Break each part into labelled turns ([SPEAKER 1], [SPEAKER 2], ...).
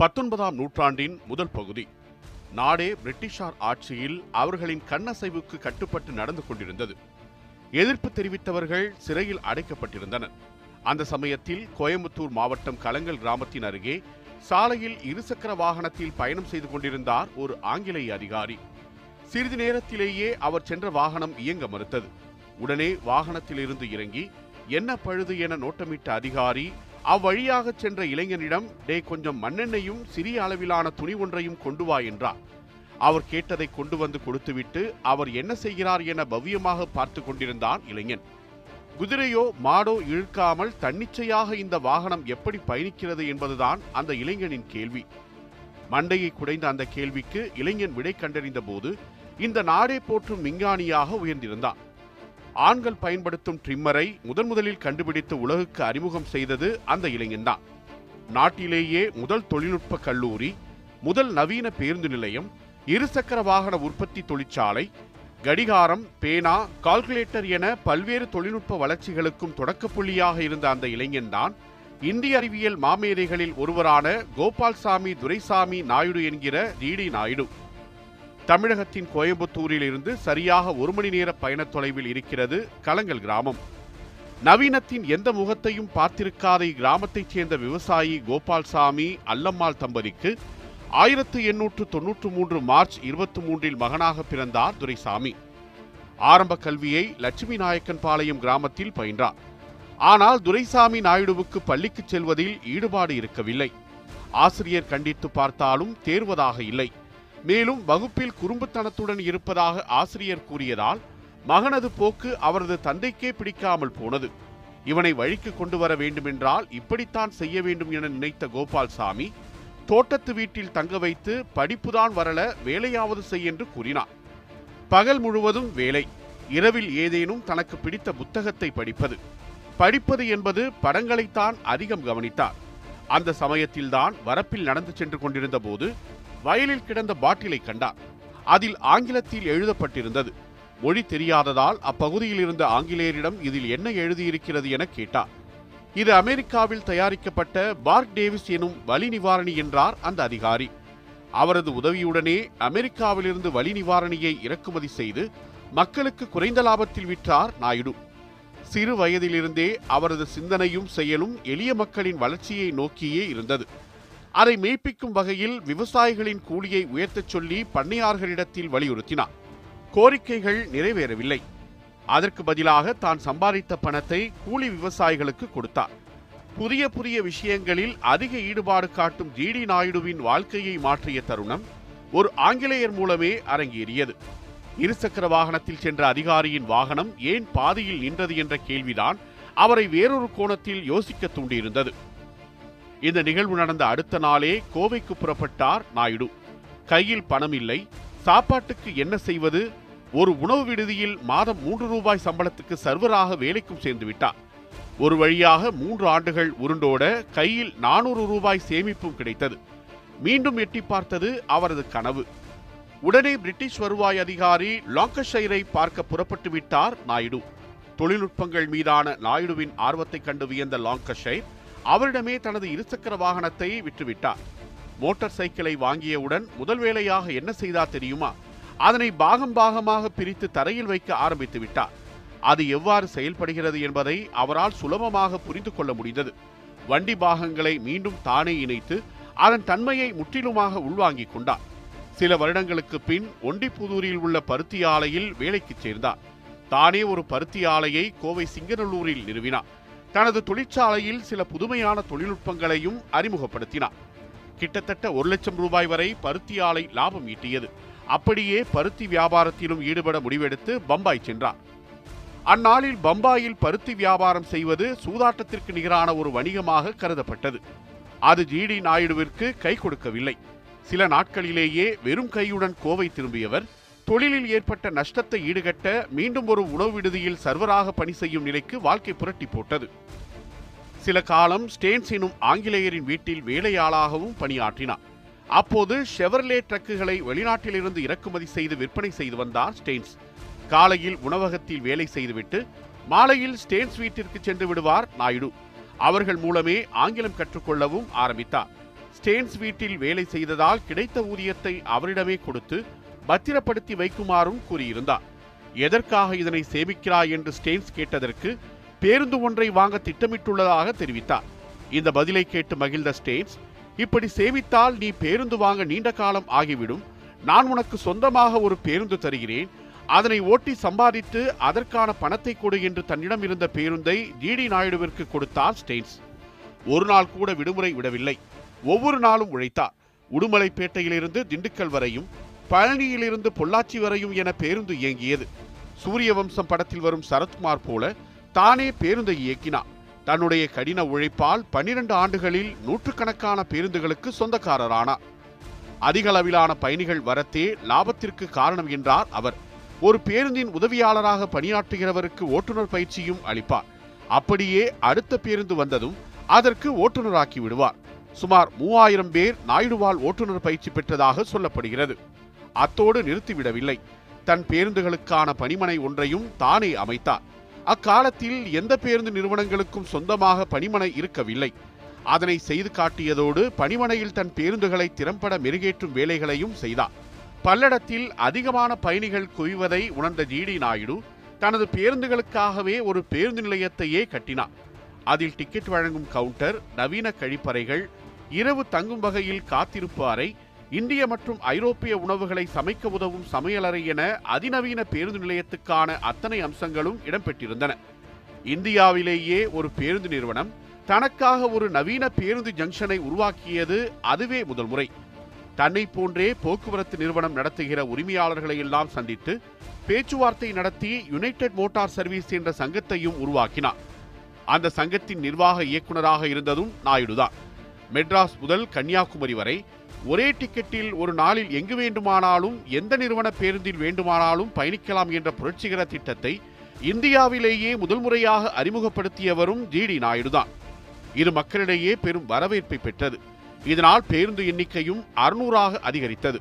[SPEAKER 1] பத்தொன்பதாம் நூற்றாண்டின் முதல் பகுதி. நாடே பிரிட்டிஷார் ஆட்சியில் அவர்களின் கண்ணசைவுக்கு கட்டுப்பட்டு நடந்து கொண்டிருந்தது. எதிர்ப்பு தெரிவித்தவர்கள் சிறையில் அடைக்கப்பட்டிருந்தனர். அந்த சமயத்தில் கோயம்புத்தூர் மாவட்டம் கலங்கல் கிராமத்தின் அருகே சாலையில் இருசக்கர வாகனத்தில் பயணம் செய்து கொண்டிருந்தார் ஒரு ஆங்கிலேய அதிகாரி. சிறிது நேரத்திலேயே அவர் சென்ற வாகனம் இயங்க மறுத்தது. உடனே வாகனத்திலிருந்து இறங்கி என்ன பழுது என நோட்டமிட்ட அதிகாரி அவ்வழியாக சென்ற இளைஞனிடம் டே கொஞ்சம் மண்ணெண்ணையும் சிறிய அளவிலான துணி ஒன்றையும் கொண்டு வா என்றார். அவர் கேட்டதை கொண்டு வந்து கொடுத்துவிட்டு அவர் என்ன செய்கிறார் என பவ்யமாக பார்த்து கொண்டிருந்தான் இளைஞன். குதிரையோ மாடோ இழுக்காமல் தன்னிச்சையாக இந்த வாகனம் எப்படி பயணிக்கிறது என்பதுதான் அந்த இளைஞனின் கேள்வி. மண்டையை குடைந்த அந்த கேள்விக்கு இளைஞன் விடை கண்டறிந்த போது இந்த நாடே போற்றும் விஞ்ஞானியாக உயர்ந்திருந்தான். ஆண்கள் பயன்படுத்தும் ட்ரிம்மரை முதன் முதலில் கண்டுபிடித்து உலகுக்கு அறிமுகம் செய்தது அந்த இளைஞன்தான் நாட்டிலேயே முதல் தொழில்நுட்ப கல்லூரி முதல் நவீன பேருந்து நிலையம் இருசக்கர வாகன உற்பத்தி தொழிற்சாலை கடிகாரம் பேனா கால்குலேட்டர் என பல்வேறு தொழில்நுட்ப வளர்ச்சிகளுக்கும் தொடக்கப்புள்ளியாக இருந்த அந்த இளைஞன்தான் இந்திய அறிவியல் மாமேதைகளில் ஒருவரான கோபால்சாமி துரைசாமி நாயுடு என்கிற டிடி நாயுடு. தமிழகத்தின் கோயம்புத்தூரில் இருந்து சரியாக ஒரு மணி நேர பயண தொலைவில் இருக்கிறது கலங்கல் கிராமம். நவீனத்தின் எந்த முகத்தையும் பார்த்திருக்காத இக்கிராமத்தைச் சேர்ந்த விவசாயி கோபால்சாமி அல்லம்மாள் தம்பதிக்கு ஆயிரத்து எண்ணூற்று தொன்னூற்று மூன்று மார்ச் இருபத்தி மூன்றில் மகனாக பிறந்தார் துரைசாமி. ஆரம்ப கல்வியை லட்சுமி நாயக்கன் பாளையம் கிராமத்தில் பயின்றார். ஆனால் துரைசாமி நாயுடுவுக்கு பள்ளிக்கு செல்வதில் ஈடுபாடு இருக்கவில்லை. ஆசிரியர் கண்டித்து பார்த்தாலும் தேர்வதாக இல்லை. மேலும் வகுப்பில் குறும்புத்தனத்துடன் இருப்பதாக ஆசிரியர் கூறியதால் மகனது போக்கு அவரது தந்தைக்கே பிடிக்காமல் போனது. இவனை வழிக்கு கொண்டு வர வேண்டுமென்றால் இப்படித்தான் செய்ய வேண்டும் என நினைத்த கோபால்சாமி தோட்டத்து வீட்டில் தங்க வைத்து படிப்புதான் வரல வேலையாவது செய் என்று கூறினார். பகல் முழுவதும் வேலை. இரவில் ஏதேனும் தனக்கு பிடித்த புத்தகத்தை படிப்பது. படிப்பது என்பது படங்களைத்தான் அதிகம் கவனித்தார். அந்த சமயத்தில்தான் வரப்பில் நடந்து சென்று கொண்டிருந்த போது வயலில் கிடந்த பாட்டிலை கண்டார். அதில் ஆங்கிலத்தில் எழுதப்பட்டிருந்தது. மொழி தெரியாததால் அப்பகுதியில் இருந்த ஆங்கிலேயரிடம் இதில் என்ன எழுதியிருக்கிறது என கேட்டார். இது அமெரிக்காவில் தயாரிக்கப்பட்ட பார்க் டேவிஸ் எனும் வலி நிவாரணி என்றார் அந்த அதிகாரி. அவரது உதவியுடனே அமெரிக்காவிலிருந்து வலி நிவாரணியை இறக்குமதி செய்து மக்களுக்கு குறைந்த லாபத்தில் விற்றார் நாயுடு. சிறு வயதிலிருந்தே அவரது சிந்தனையும் செயலும் எளிய மக்களின் வளர்ச்சியை நோக்கியே இருந்தது. அதை மெய்ப்பிக்கும் வகையில் விவசாயிகளின் கூலியை உயர்த்தச் சொல்லி பண்ணையார்களிடத்தில் வலியுறுத்தினார். கோரிக்கைகள் நிறைவேறவில்லை. அதற்கு பதிலாக தான் சம்பாதித்த பணத்தை கூலி விவசாயிகளுக்கு கொடுத்தார். புதிய புதிய விஷயங்களில் அதிக ஈடுபாடு காட்டும் ஜிடி நாயுடுவின் வாழ்க்கையை மாற்றிய தருணம் ஒரு ஆங்கிலேயர் மூலமே அரங்கேறியது. இருசக்கர வாகனத்தில் சென்ற அதிகாரியின் வாகனம் ஏன் பாதியில் நின்றது என்ற கேள்விதான் அவரை வேறொரு கோணத்தில் யோசிக்க தூண்டியிருந்தது. இந்த நிகழ்வு நடந்த அடுத்த நாளே கோவைக்கு புறப்பட்டார் நாயுடு. கையில் பணம் இல்லை. சாப்பாட்டுக்கு என்ன செய்வது? ஒரு உணவு விடுதியில் மாதம் மூன்று ரூபாய் சம்பளத்துக்கு சர்வராக வேலைக்கும் சேர்ந்து விட்டார். ஒரு வழியாக மூன்று ஆண்டுகள் உருண்டோட கையில் நானூறு ரூபாய் சேமிப்பும் கிடைத்தது. மீண்டும் எட்டி பார்த்தது அவரது கனவு. உடனே பிரிட்டிஷ் வருவாய் அதிகாரி லாங்கஷைரை பார்க்க புறப்பட்டு விட்டார் நாயுடு. தொழில்நுட்பங்கள் மீதான நாயுடுவின் ஆர்வத்தை கண்டு வியந்த லாங்கஷைர் அவரிடமே தனது இருசக்கர வாகனத்தை விற்றுவிட்டார். மோட்டார் சைக்கிளை வாங்கியவுடன் முதல் வேலையாக என்ன செய்தா தெரியுமா? அதனை பாகம் பாகமாக பிரித்து தரையில் வைக்க ஆரம்பித்து விட்டார். அது எவ்வாறு செயல்படுகிறது என்பதை அவரால் சுலபமாக புரிந்து கொள்ள முடிந்தது. வண்டி பாகங்களை மீண்டும் தானே இணைத்து அதன் தன்மையை முற்றிலுமாக உள்வாங்கிக் கொண்டார். சில வருடங்களுக்கு பின் ஒண்டிப்புதூரில் உள்ள பருத்தி ஆலையில் வேலைக்கு சேர்ந்தார். தானே ஒரு பருத்தி ஆலையை கோவை சிங்கநல்லூரில் நிறுவினார். தனது தொழிற்சாலையில் சில புதுமையான தொழில்நுட்பங்களையும் அறிமுகப்படுத்தினார். கிட்டத்தட்ட ஒரு லட்சம் ரூபாய் வரை பருத்தி ஆலை லாபம் ஈட்டியது. அப்படியே பருத்தி வியாபாரத்திலும் ஈடுபட முடிவெடுத்து பம்பாய் சென்றார். அந்நாளில் பம்பாயில் பருத்தி வியாபாரம் செய்வது சூதாட்டத்திற்கு நிகரான ஒரு வணிகமாக கருதப்பட்டது. அது ஜிடி நாயுடுவிற்கு கை கொடுக்கவில்லை. சில நாட்களிலேயே வெறும் கையுடன் கோவை திரும்பியவர் தொழிலில் ஏற்பட்ட நஷ்டத்தை ஈடுகட்ட மீண்டும் ஒரு உணவு விடுதியில் சர்வராக பணி செய்யும் நிலைக்கு வாழ்க்கை புரட்டி போட்டது. சில காலம் ஸ்டேன்ஸ் எனும் ஆங்கிலேயரின் வீட்டில் வேலையாளாகவும் பணியாற்றினார். அப்போது ஷெவர்லே ட்ரக்குகளை வெளிநாட்டிலிருந்து இறக்குமதி செய்து விற்பனை செய்து வந்தார் ஸ்டேன்ஸ். காலையில் உணவகத்தில் வேலை செய்துவிட்டு மாலையில் ஸ்டேன்ஸ் வீட்டிற்கு சென்று விடுவார் நாயுடு. அவர்கள் மூலமே ஆங்கிலம் கற்றுக்கொள்ளவும் ஆரம்பித்தார். ஸ்டேன்ஸ் வீட்டில் வேலை செய்ததால் கிடைத்த ஊதியத்தை அவரிடமே கொடுத்து பத்திரப்படுத்தி வைக்குமாறும் கூறியிருந்தார். எதற்காக இதனை சேமிக்கிறாய் என்று ஸ்டெயின்ஸ் கேட்டதற்கு பேருந்து ஒன்றை வாங்க திட்டமிட்டுள்ளதாக தெரிவித்தார். இந்த பதிலை கேட்டு மகிழ்ந்த ஸ்டெயின்ஸ் இப்படி சேமித்தால் நீ பேருந்து வாங்க நீண்ட காலம் ஆகிவிடும். நான் உனக்கு சொந்தமாக ஒரு பேருந்து தருகிறேன். அதனை ஓட்டி சம்பாதித்து அதற்கான பணத்தை கொடு என்று தன்னிடம் இருந்த பேருந்தை டிடி நாயுடுவிற்கு கொடுத்தார் ஸ்டெயின்ஸ் ஒரு நாள் கூட விடுமுறை விடவில்லை. ஒவ்வொரு நாளும் உழைத்தார். உடுமலைப்பேட்டையிலிருந்து திண்டுக்கல் வரையும் பழனியிலிருந்து பொள்ளாச்சி வரையும் என பேருந்து இயங்கியது. சூரிய வம்சம் படத்தில் வரும் சரத்குமார் போல தானே பேருந்தை இயக்கினார். தன்னுடைய கடின உழைப்பால் பன்னிரண்டு ஆண்டுகளில் நூற்றுக்கணக்கான பேருந்துகளுக்கு சொந்தக்காரரானார். அதிக அளவிலான பயணிகள் வரத்தே லாபத்திற்கு காரணம் என்றார் அவர். ஒரு பேருந்தின் உதவியாளராக பணியாற்றுகிறவருக்கு ஓட்டுநர் பயிற்சியும் அளிப்பார். அப்படியே அடுத்த பேருந்து வந்ததும் அதற்கு ஓட்டுநராக்கி விடுவார். சுமார் மூவாயிரம் பேர் நாயுடுவால் ஓட்டுநர் பயிற்சி பெற்றதாக சொல்லப்படுகிறது. அத்தோடு நிறுத்திவிடவில்லை. தன் பேருந்துகளுக்கான பணிமனை ஒன்றையும் தானே அமைத்தார். அக்காலத்தில் எந்த பேருந்து நிறுவனங்களுக்கும் சொந்தமாக பணிமனை இருக்கவில்லை. அதனை செய்து காட்டியதோடு பணிமனையில் தன் பேருந்துகளை திறம்பட மெருகேற்றும் வேலைகளையும் செய்தார். பல்லடத்தில் அதிகமான பயணிகள் குவிவதை உணர்ந்த ஜிடி நாயுடு தனது பேருந்துகளுக்காகவே ஒரு பேருந்து நிலையத்தையே கட்டினார். அதில் டிக்கெட் வழங்கும் கவுண்டர் நவீன கழிப்பறைகள் இரவு தங்கும் வகையில் காத்திருப்பு அறை இந்திய மற்றும் ஐரோப்பிய உணவுகளை சமைக்க உதவும் சமையலறை என அதிநவீன பேருந்து நிலையத்துக்கான அத்தனை அம்சங்களும் இடம்பெற்றிருந்தன. இந்தியாவிலேயே ஒரு பேருந்து நிறுவனம் தனக்காக ஒரு நவீன பேருந்து ஜங்ஷனை உருவாக்கியது அதுவே முதல் முறை. தன்னை போன்றே போக்குவரத்து நிறுவனம் நடத்துகிற உரிமையாளர்களை எல்லாம் சந்தித்து பேச்சுவார்த்தை நடத்தி யுனைடெட் மோட்டார் சர்வீஸ் என்ற சங்கத்தையும் உருவாக்கினார். அந்த சங்கத்தின் நிர்வாக இயக்குநராக இருந்ததும் நாயுடுதான். மெட்ராஸ் முதல் கன்னியாகுமரி வரை ஒரே டிக்கெட்டில் ஒரு நாளில் எங்கு வேண்டுமானாலும் எந்த நிறுவன பேருந்தில் வேண்டுமானாலும் பயணிக்கலாம் என்ற புரட்சிகர திட்டத்தை இந்தியாவிலேயே முதல் முறையாக அறிமுகப்படுத்தியவரும் ஜிடி நாயுடுதான் இது மக்களிடையே பெரும் வரவேற்பை பெற்றது. இதனால் பேருந்து எண்ணிக்கையும் அறுநூறாக அதிகரித்தது.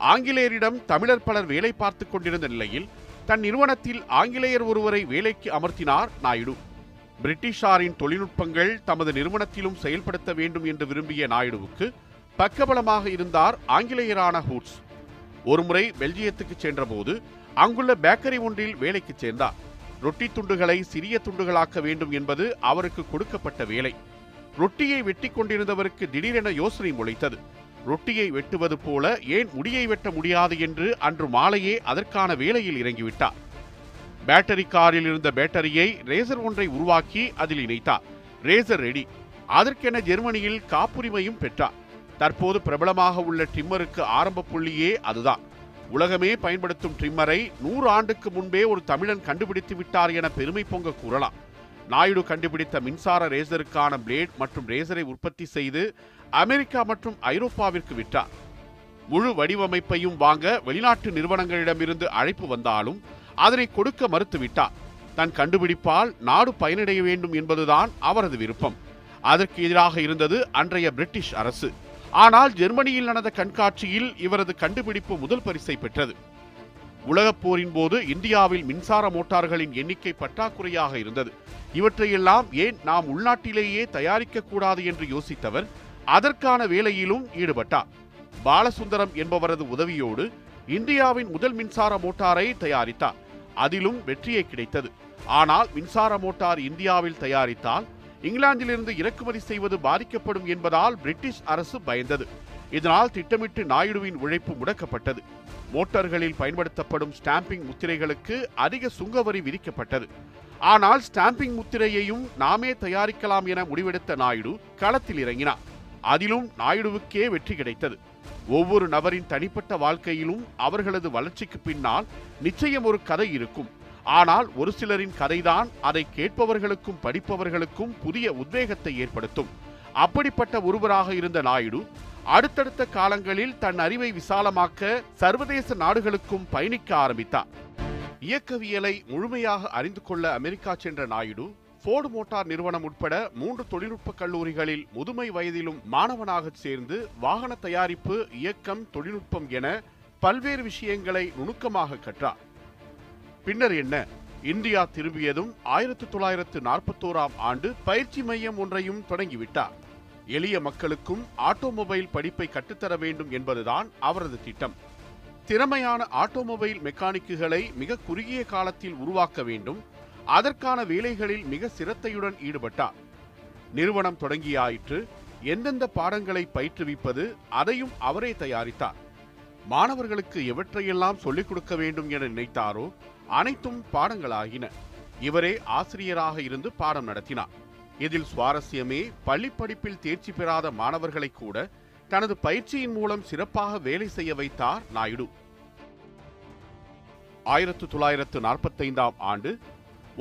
[SPEAKER 1] ஆங்கிலேயரிடம் தமிழர் பலர் வேலை பார்த்துக் கொண்டிருந்த நிலையில் தன் நிறுவனத்தில் ஆங்கிலேயர் ஒருவரை வேலைக்கு அமர்த்தினார் நாயுடு. பிரிட்டிஷாரின் தொழில்நுட்பங்கள் தமது நிறுவனத்திலும் செயல்படுத்த வேண்டும் என்று விரும்பிய நாயுடுவுக்கு பக்கபலமாக இருந்தார் ஆங்கிலேயரான ஹூட்ஸ். ஒருமுறை பெல்ஜியத்துக்கு சென்றபோது அங்குள்ள பேக்கரி ஒன்றில் வேலைக்கு சேர்ந்தார். ரொட்டி துண்டுகளை சிறிய துண்டுகளாக்க வேண்டும் என்பது அவருக்கு கொடுக்கப்பட்ட வேலை. ரொட்டியை வெட்டி கொண்டிருந்தவருக்கு திடீரென யோசனை முளைத்தது. ரொட்டியை வெட்டுவது போல ஏன் முடியை வெட்ட முடியாது என்று அன்று மாலையே அதற்கான வேலையில் இறங்கிவிட்டார். பேட்டரி காரில் இருந்த பேட்டரியை ரேசர் ஒன்றை உருவாக்கி அதில் இணைத்தார். Razor ready. அதற்கென ஜெர்மனியில் காப்புரிமையும் பெற்றார். தற்போது பிரபலமாக உள்ள ட்ரிம்மருக்கு ஆரம்ப புள்ளியே அதுதான். உலகமே பயன்படுத்தும் ட்ரிம்மரை நூறு ஆண்டுக்கு முன்பே ஒரு தமிழன் கண்டுபிடித்து விட்டார் என பெருமை பொங்க கூறலாம். நாயுடு கண்டுபிடித்த மின்சார ரேசருக்கான பிளேட் மற்றும் ரேசரை உற்பத்தி செய்து அமெரிக்கா மற்றும் ஐரோப்பாவிற்கு விற்றார். முழு வடிவமைப்பையும் வாங்க வெளிநாட்டு நிறுவனங்களிடமிருந்து அழைப்பு வந்தாலும் அதனை கொடுக்க மறுத்துவிட்டார். தன் கண்டுபிடிப்பால் நாடு பயனடைய வேண்டும் என்பதுதான் அவரது விருப்பம். அதற்கு எதிராக இருந்தது அன்றைய பிரிட்டிஷ் அரசு. ஆனால் ஜெர்மனியில் நடந்த கண்காட்சியில் இவரது கண்டுபிடிப்பு முதல் பரிசை பெற்றது. உலகப் போரின் போது இந்தியாவில் மின்சார மோட்டார்களின் எண்ணிக்கை பற்றாக்குறையாக இருந்தது. இவற்றையெல்லாம் ஏன் நாம் உள்நாட்டிலேயே தயாரிக்க கூடாது என்று யோசித்தவர் அதற்கான வேலையிலும் ஈடுபட்டார். பாலசுந்தரம் என்பவரது உதவியோடு இந்தியாவின் முதல் மின்சார மோட்டாரை தயாரித்தார். அதிலும் வெற்றியே கிடைத்தது. ஆனால் மின்சார மோட்டார் இந்தியாவில் தயாரித்தால் இங்கிலாந்திலிருந்து இறக்குமதி செய்வது பாதிக்கப்படும் என்பதால் பிரிட்டிஷ் அரசு பயந்தது. இதனால் திட்டமிட்டு நாயுடுவின் உழைப்பு முடக்கப்பட்டது. மோட்டார்களில் பயன்படுத்தப்படும் ஸ்டாம்பிங் முத்திரைகளுக்கு அதிக சுங்கவரி விதிக்கப்பட்டது. ஆனால் ஸ்டாம்பிங் முத்திரையையும் நாமே தயாரிக்கலாம் என முடிவெடுத்த நாயுடு களத்தில் இறங்கினார். அதிலும் நாயுடுவுக்கே வெற்றி கிடைத்தது. ஒவ்வொரு நபரின் தனிப்பட்ட வாழ்க்கையிலும் அவர்களது வளர்ச்சிக்கு பின்னால் நிச்சயம் ஒரு கதை இருக்கும். ஆனால் ஒரு சிலரின் கதைதான் அதை கேட்பவர்களுக்கும் படிப்பவர்களுக்கும் புதிய உத்வேகத்தை ஏற்படுத்தும். அப்படிப்பட்ட ஒருவராக இருந்த நாயுடு அடுத்தடுத்த காலங்களில் தன் அறிவை விசாலமாக்க சர்வதேச நாடுகளுக்கும் பயணிக்க ஆரம்பித்தார். இயக்கவியலை முழுமையாக அறிந்து கொள்ள அமெரிக்கா சென்ற நாயுடு போர்டு மோட்டார் நிறுவனம் உட்பட மூன்று தொழில்நுட்ப கல்லூரிகளில் முதுமை வயதிலும் மாணவனாக சேர்ந்து வாகன தயாரிப்பு இயக்கம் தொழில்நுட்பம் என பல்வேறு விஷயங்களை நுணுக்கமாக கற்றார். பின்னர் என்ன? இந்தியா திரும்பியதும் ஆயிரத்து தொள்ளாயிரத்து நாற்பத்தோராம் ஆண்டு பயிற்சி மையம் ஒன்றையும் தொடங்கிவிட்டார். எளிய மக்களுக்கும் ஆட்டோமொபைல் படிப்பை கற்றுத்தர வேண்டும் என்பதுதான் அவரது திட்டம். திறமையான ஆட்டோமொபைல் மெக்கானிக்குகளை மிக குறுகிய காலத்தில் உருவாக்க வேண்டும். அதற்கான வேலைகளில் மிக சிரத்தையுடன் ஈடுபட்டார். நிறுவனம் தொடங்கியாயிற்று. எந்தெந்த பாடங்களை பயிற்றுவிப்பது அதையும் அவரே தயாரித்தார். மாணவர்களுக்கு எவற்றையெல்லாம் சொல்லிக் கொடுக்க வேண்டும் என நினைத்தாரோ அனைத்தும் பாடங்களாகின. இவரே ஆசிரியராக இருந்து பாடம் நடத்தினார். இதில் சுவாரஸ்யமே பள்ளி படிப்பில் தேர்ச்சி பெறாத மாணவர்களை கூட தனது பயிற்சியின் மூலம் சிறப்பாக வேலை செய்ய வைத்தார் நாயுடு. ஆயிரத்து தொள்ளாயிரத்து நாற்பத்தைந்தாம் ஆண்டு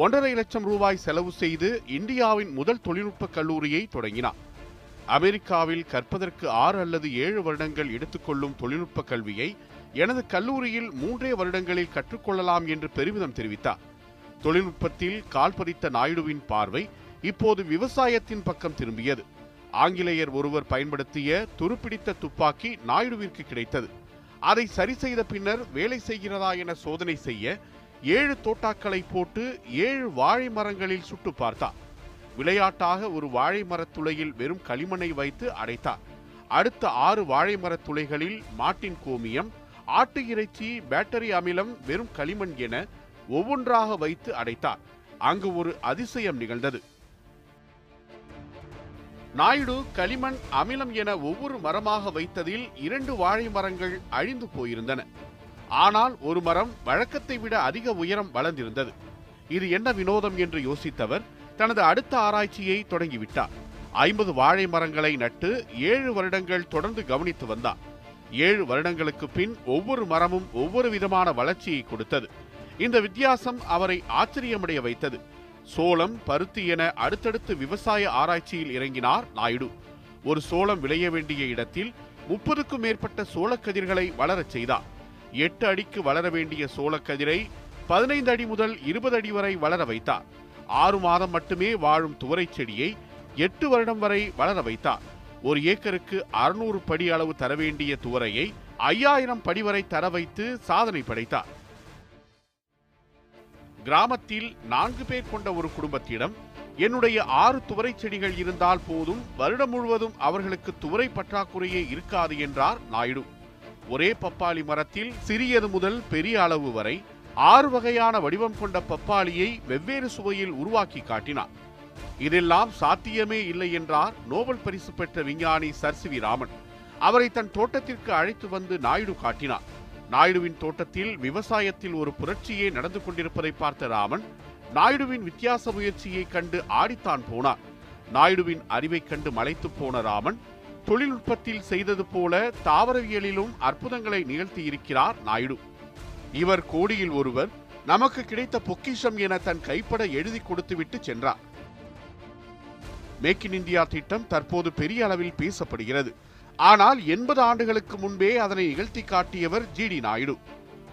[SPEAKER 1] ஒன்றரை லட்சம் ரூபாய் செலவு செய்து இந்தியாவின் முதல் தொழில்நுட்ப கல்லூரியை தொடங்கினார். அமெரிக்காவில் கற்பதற்கு ஆறு அல்லது ஏழு வருடங்கள் எடுத்துக்கொள்ளும் தொழில்நுட்ப கல்வியை எனது கல்லூரியில் மூன்றே வருடங்களில் கற்றுக்கொள்ளலாம் என்று பெருமிதம் தெரிவித்தார். தொழில்நுட்பத்தில் கால் பதித்த நாயுடுவின் பார்வை இப்போது விவசாயத்தின் பக்கம் திரும்பியது. ஆங்கிலேயர் ஒருவர் பயன்படுத்திய துருப்பிடித்த துப்பாக்கி நாயுடுவிற்கு கிடைத்தது. அதை சரி செய்த பின்னர் வேலை செய்கிறதா என சோதனை செய்ய ஏழு தோட்டாக்களை போட்டு ஏழு வாழை மரங்களில் சுட்டு பார்த்தார். விளையாட்டாக ஒரு வாழை மரத்துளையில் வெறும் களிமண்ணை வைத்து அடைத்தார். அடுத்த ஆறு வாழை மரத் துளைகளில் மாட்டின் கோமியம் ஆட்டு இறைச்சி பேட்டரி அமிலம் வெறும் களிமண் என ஒவ்வொன்றாக வைத்து அடைத்தார். அங்கு ஒரு அதிசயம் நிகழ்ந்தது. நாயுடு களிமண் அமிலம் என ஒவ்வொரு மரமாக வைத்ததில் இரண்டு வாழை மரங்கள் அழிந்து போயிருந்தன. ஆனால் ஒரு மரம் வழக்கத்தை விட அதிக உயரம் வளர்ந்திருந்தது. இது என்ன வினோதம் என்று யோசித்தவர் தனது அடுத்த ஆராய்ச்சியை தொடங்கிவிட்டார். ஐம்பது வாழை மரங்களை நட்டு ஏழு வருடங்கள் தொடர்ந்து கவனித்து வந்தார். ஏழு வருடங்களுக்கு பின் ஒவ்வொரு மரமும் ஒவ்வொரு விதமான வளர்ச்சியை கொடுத்தது. இந்த வித்தியாசம் அவரை ஆச்சரியமடைய வைத்தது. சோளம் பருத்தி என அடுத்தடுத்து விவசாய ஆராய்ச்சியில் இறங்கினார் நாயுடு. ஒரு சோளம் விளைய வேண்டிய இடத்தில் முப்பதுக்கும் மேற்பட்ட சோளக்கதிர்களை வளரச் செய்தார். எட்டு அடிக்கு வளர வேண்டிய சோளக்கதிரை பதினைந்து அடி முதல் இருபது அடி வரை வளர வைத்தார். ஆறு மாதம் மட்டுமே வாழும் துவரை செடியை எட்டு வருடம் வரை வளர வைத்தார். ஒரு ஏக்கருக்கு அறுநூறு படி அளவு தர வேண்டிய துவரையை ஐயாயிரம் படி வரை தர வைத்து சாதனை படைத்தார். கிராமத்தில் நான்கு பேர் கொண்ட ஒரு குடும்பத்திடம் என்னுடைய ஆறு துவரை செடிகள் இருந்தால் போதும் வருடம் முழுவதும் அவர்களுக்கு துவரை பற்றாக்குறையே இருக்காது என்றார் நாயுடு. ஒரே பப்பாளி மரத்தில் சிறியது முதல் பெரிய அளவு வரை ஆறு வகையான வடிவம் கொண்ட பப்பாளியை வெவ்வேறு சுவையில் உருவாக்கி காட்டினார். இதெல்லாம் சாத்தியமே இல்லை என்றார் நோபல் பரிசு பெற்ற விஞ்ஞானி சர் சி வி ராமன். அவரை தன் தோட்டத்திற்கு அழைத்து வந்து நாயுடு காட்டினார். நாயுடுவின் தோட்டத்தில் விவசாயத்தில் ஒரு புரட்சியே நடந்து கொண்டிருப்பதை பார்த்த ராமன் நாயுடுவின் வித்தியாச முயற்சியை கண்டு ஆடித்தான் போனார். நாயுடுவின் அறிவைக் கண்டு மலைத்து போன ராமன் தொழில்நுட்பத்தில் செய்தது போல தாவரவியலிலும் அற்புதங்களை நிகழ்த்தி இருக்கிறார் நாயுடு. இவர் கோடியில் ஒருவர் நமக்கு கிடைத்த பொக்கிஷம் என தன் கைப்பட எழுதி கொடுத்துவிட்டு சென்றார். மேக் இன் இந்தியா திட்டம் தற்போது பெரிய அளவில் பேசப்படுகிறது. ஆனால் எண்பது ஆண்டுகளுக்கு முன்பே அதனை நிகழ்த்தி காட்டியவர் ஜி டி நாயுடு.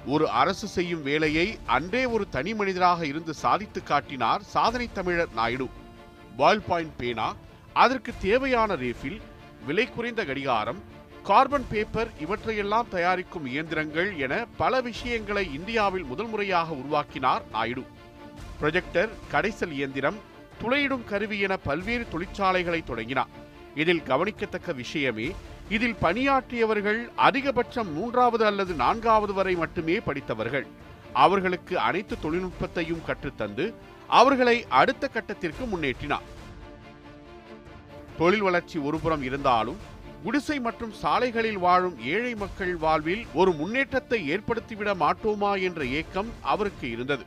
[SPEAKER 1] ஒரு அரசு செய்யும் வேலையை அன்றே ஒரு தனி மனிதராக இருந்து சாதித்து காட்டினார் சாதனை தமிழர் நாயுடு. பால் பாயிண்ட் பேனா அதற்கு தேவையான ரேஃபில் விலை குறைந்த கடிகாரம் கார்பன் பேப்பர் இவற்றையெல்லாம் தயாரிக்கும் இயந்திரங்கள் என பல விஷயங்களை இந்தியாவில் முதல் முறையாக உருவாக்கினார் நாயுடு. ப்ரொஜெக்டர் கடைசல் இயந்திரம் துளையிடும் கருவி என பல்வேறு தொழிற்சாலைகளை தொடங்கினார். இதில் கவனிக்கத்தக்க விஷயமே இதில் பணியாற்றியவர்கள் அதிகபட்சம் மூன்றாவது அல்லது நான்காவது வரை மட்டுமே படித்தவர்கள். அவர்களுக்கு அனைத்து தொழில்நுட்பத்தையும் கற்றுத்தந்து அவர்களை அடுத்த கட்டத்திற்கு முன்னேற்றினார். தொழில் வளர்ச்சி ஒருபுறம் இருந்தாலும் குடிசை மற்றும் சாலைகளில் வாழும் ஏழை மக்கள் வாழ்வில் ஒரு முன்னேற்றத்தை ஏற்படுத்திவிட மாட்டோமா என்ற ஏக்கம் அவருக்கு இருந்தது.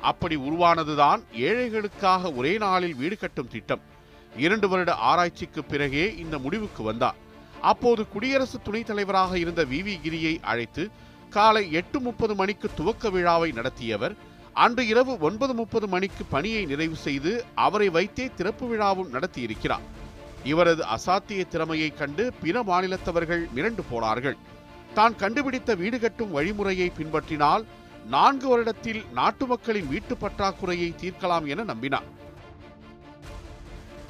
[SPEAKER 1] அப்படி உருவானதுதான் ஏழைகளுக்காக ஒரே நாளில் வீடு கட்டும் திட்டம். இரண்டு வருட ஆராய்ச்சிக்கு பிறகே இந்த முடிவுக்கு வந்தார். அப்போது குடியரசு துணைத் தலைவராக இருந்த வி. வி. கிரியை அழைத்து காலை எட்டு முப்பது மணிக்கு துவக்க விழாவை நடத்தியவர் அன்று இரவு ஒன்பது முப்பது மணிக்கு பணியை நிறைவு செய்து அவரை வைத்தே திறப்பு விழாவும் நடத்தியிருக்கிறார். இவரது அசாத்திய திறமையை கண்டு பிற மாநிலத்தவர்கள் மிரண்டு போனார்கள். தான் கண்டுபிடித்த வீடு கட்டும் வழிமுறையை பின்பற்றினால் நான்கு வருடத்தில் நாட்டு மக்களின் வீட்டு பற்றாக்குறையை தீர்க்கலாம் என நம்பினார்.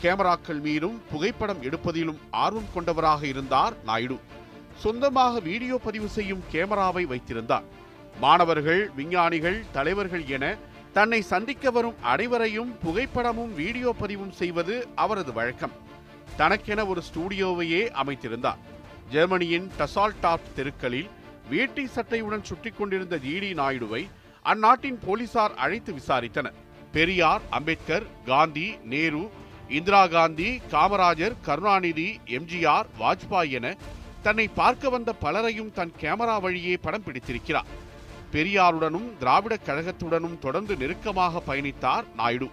[SPEAKER 1] கேமராக்கள் மீதும் புகைப்படம் எடுப்பதிலும் ஆர்வம் கொண்டவராக இருந்தார் நாயுடு. சொந்தமாக வீடியோ பதிவு செய்யும் கேமராவை வைத்திருந்தார். மாணவர்கள் விஞ்ஞானிகள் தலைவர்கள் என தன்னை சந்திக்க வரும் அனைவரையும் புகைப்படமும் வீடியோ பதிவும் செய்வது அவரது வழக்கம். தனக்கென ஒரு ஸ்டூடியோவையே அமைத்திருந்தார். ஜெர்மனியின் டசால்டாப் தெருக்களில் வேட்டி சட்டையுடன் சுற்றிக் கொண்டிருந்த ஜிடி நாயுடுவை அந்நாட்டின் போலீசார் அழைத்து விசாரித்தனர். பெரியார் அம்பேத்கர் காந்தி நேரு இந்திரா காந்தி காமராஜர் கருணாநிதி எம்ஜிஆர் வாஜ்பாய் என தன்னை பார்க்க வந்த பலரையும் தன் கேமரா வழியே படம் பிடித்திருக்கிறார். பெரியாருடனும் திராவிடக் கழகத்துடனும் தொடர்ந்து நெருக்கமாக பயணித்தார் நாயுடு.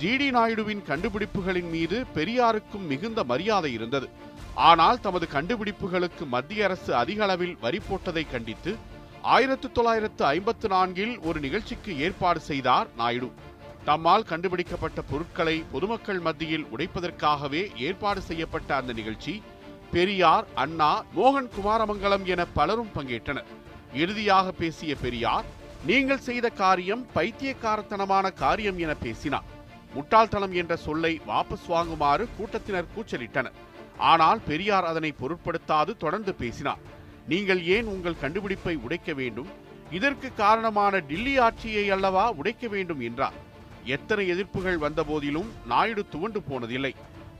[SPEAKER 1] ஜிடி நாயுடுவின் கண்டுபிடிப்புகளின் மீது பெரியாருக்கும் மிகுந்த மரியாதை இருந்தது. ஆனால் தமது கண்டுபிடிப்புகளுக்கு மத்திய அரசு அதிக அளவில் வரி போட்டதை கண்டித்து ஆயிரத்து தொள்ளாயிரத்து ஐம்பத்து நான்கில் ஒரு நிகழ்ச்சிக்கு ஏற்பாடு செய்தார் நாயுடு. தம்மால் கண்டுபிடிக்கப்பட்ட பொருட்களை பொதுமக்கள் மத்தியில் உடைப்பதற்காகவே ஏற்பாடு செய்யப்பட்ட அந்த நிகழ்ச்சி பெரியார் அண்ணா மோகன் குமாரமங்கலம் என பலரும் பங்கேற்றனர். இறுதியாக பேசிய பெரியார் நீங்கள் செய்த காரியம் பைத்தியக்காரத்தனமான காரியம் என பேசினார். முட்டாள்தனம் என்ற சொல்லை வாபஸ் வாங்குமாறு கூட்டத்தினர் கூச்சலிட்டனர். ஆனால் பெரியார் அதனை பொருட்படுத்தாது தொடர்ந்து பேசினார். நீங்கள் ஏன் உங்கள் கண்டுபிடிப்பை உடைக்க வேண்டும்? இதற்கு காரணமான டில்லி ஆட்சியை அல்லவா உடைக்க வேண்டும் என்றார். எத்தனை எதிர்ப்புகள் வந்தபோதிலும் நாயுடு துவண்டு போனதில்லை.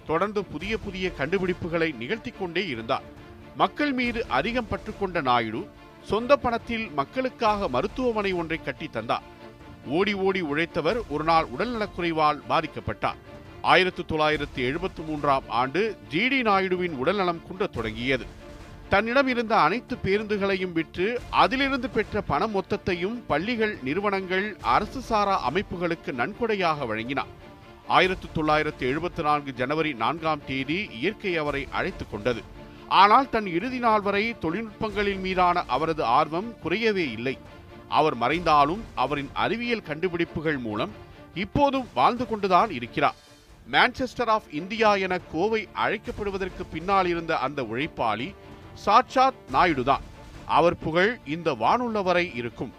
[SPEAKER 1] தொடர்ந்து புதிய புதிய கண்டுபிடிப்புகளை நிகழ்த்தி கொண்டே இருந்தார். மக்கள் மீது அதிகம் பற்றுக்கொண்ட நாயுடு சொந்த பணத்தில் மக்களுக்காக மருத்துவமனை ஒன்றை கட்டி தந்தார். ஓடி ஓடி உழைத்தவர் ஒரு நாள் உடல்நலக்குறைவால் பாதிக்கப்பட்டார். ஆயிரத்து தொள்ளாயிரத்து எழுபத்து மூன்றாம் ஆண்டு ஜிடி நாயுடுவின் உடல்நலம் குன்றத் தொடங்கியது. தன்னிடம் இருந்த அனைத்து பேருந்துகளையும் விற்று அதிலிருந்து பெற்ற பண மொத்தத்தையும் பள்ளிகள் நிறுவனங்கள் அரசு சாரா அமைப்புகளுக்கு நன்கொடையாக வழங்கினார். ஆயிரத்து தொள்ளாயிரத்து எழுபத்தி நான்கு ஜனவரி நான்காம் தேதி இயற்கை அவரை அழைத்துக் கொண்டது. ஆனால் தன் இறுதி நாள் வரை தொழில்நுட்பங்களின் மீதான அவரது ஆர்வம் குறையவே இல்லை. அவர் மறைந்தாலும் அவரின் அறிவியல் கண்டுபிடிப்புகள் மூலம் இப்போதும் வாழ்ந்து கொண்டுதான் இருக்கிறார். மான்செஸ்டர் ஆஃப் இந்தியா என கோவை அழைக்கப்படுவதற்கு பின்னால் இருந்த அந்த உழைப்பாளி சாட்சாத் நாயுடுதான். அவர் புகழ் இந்த வானுள்ளவரை இருக்கும்.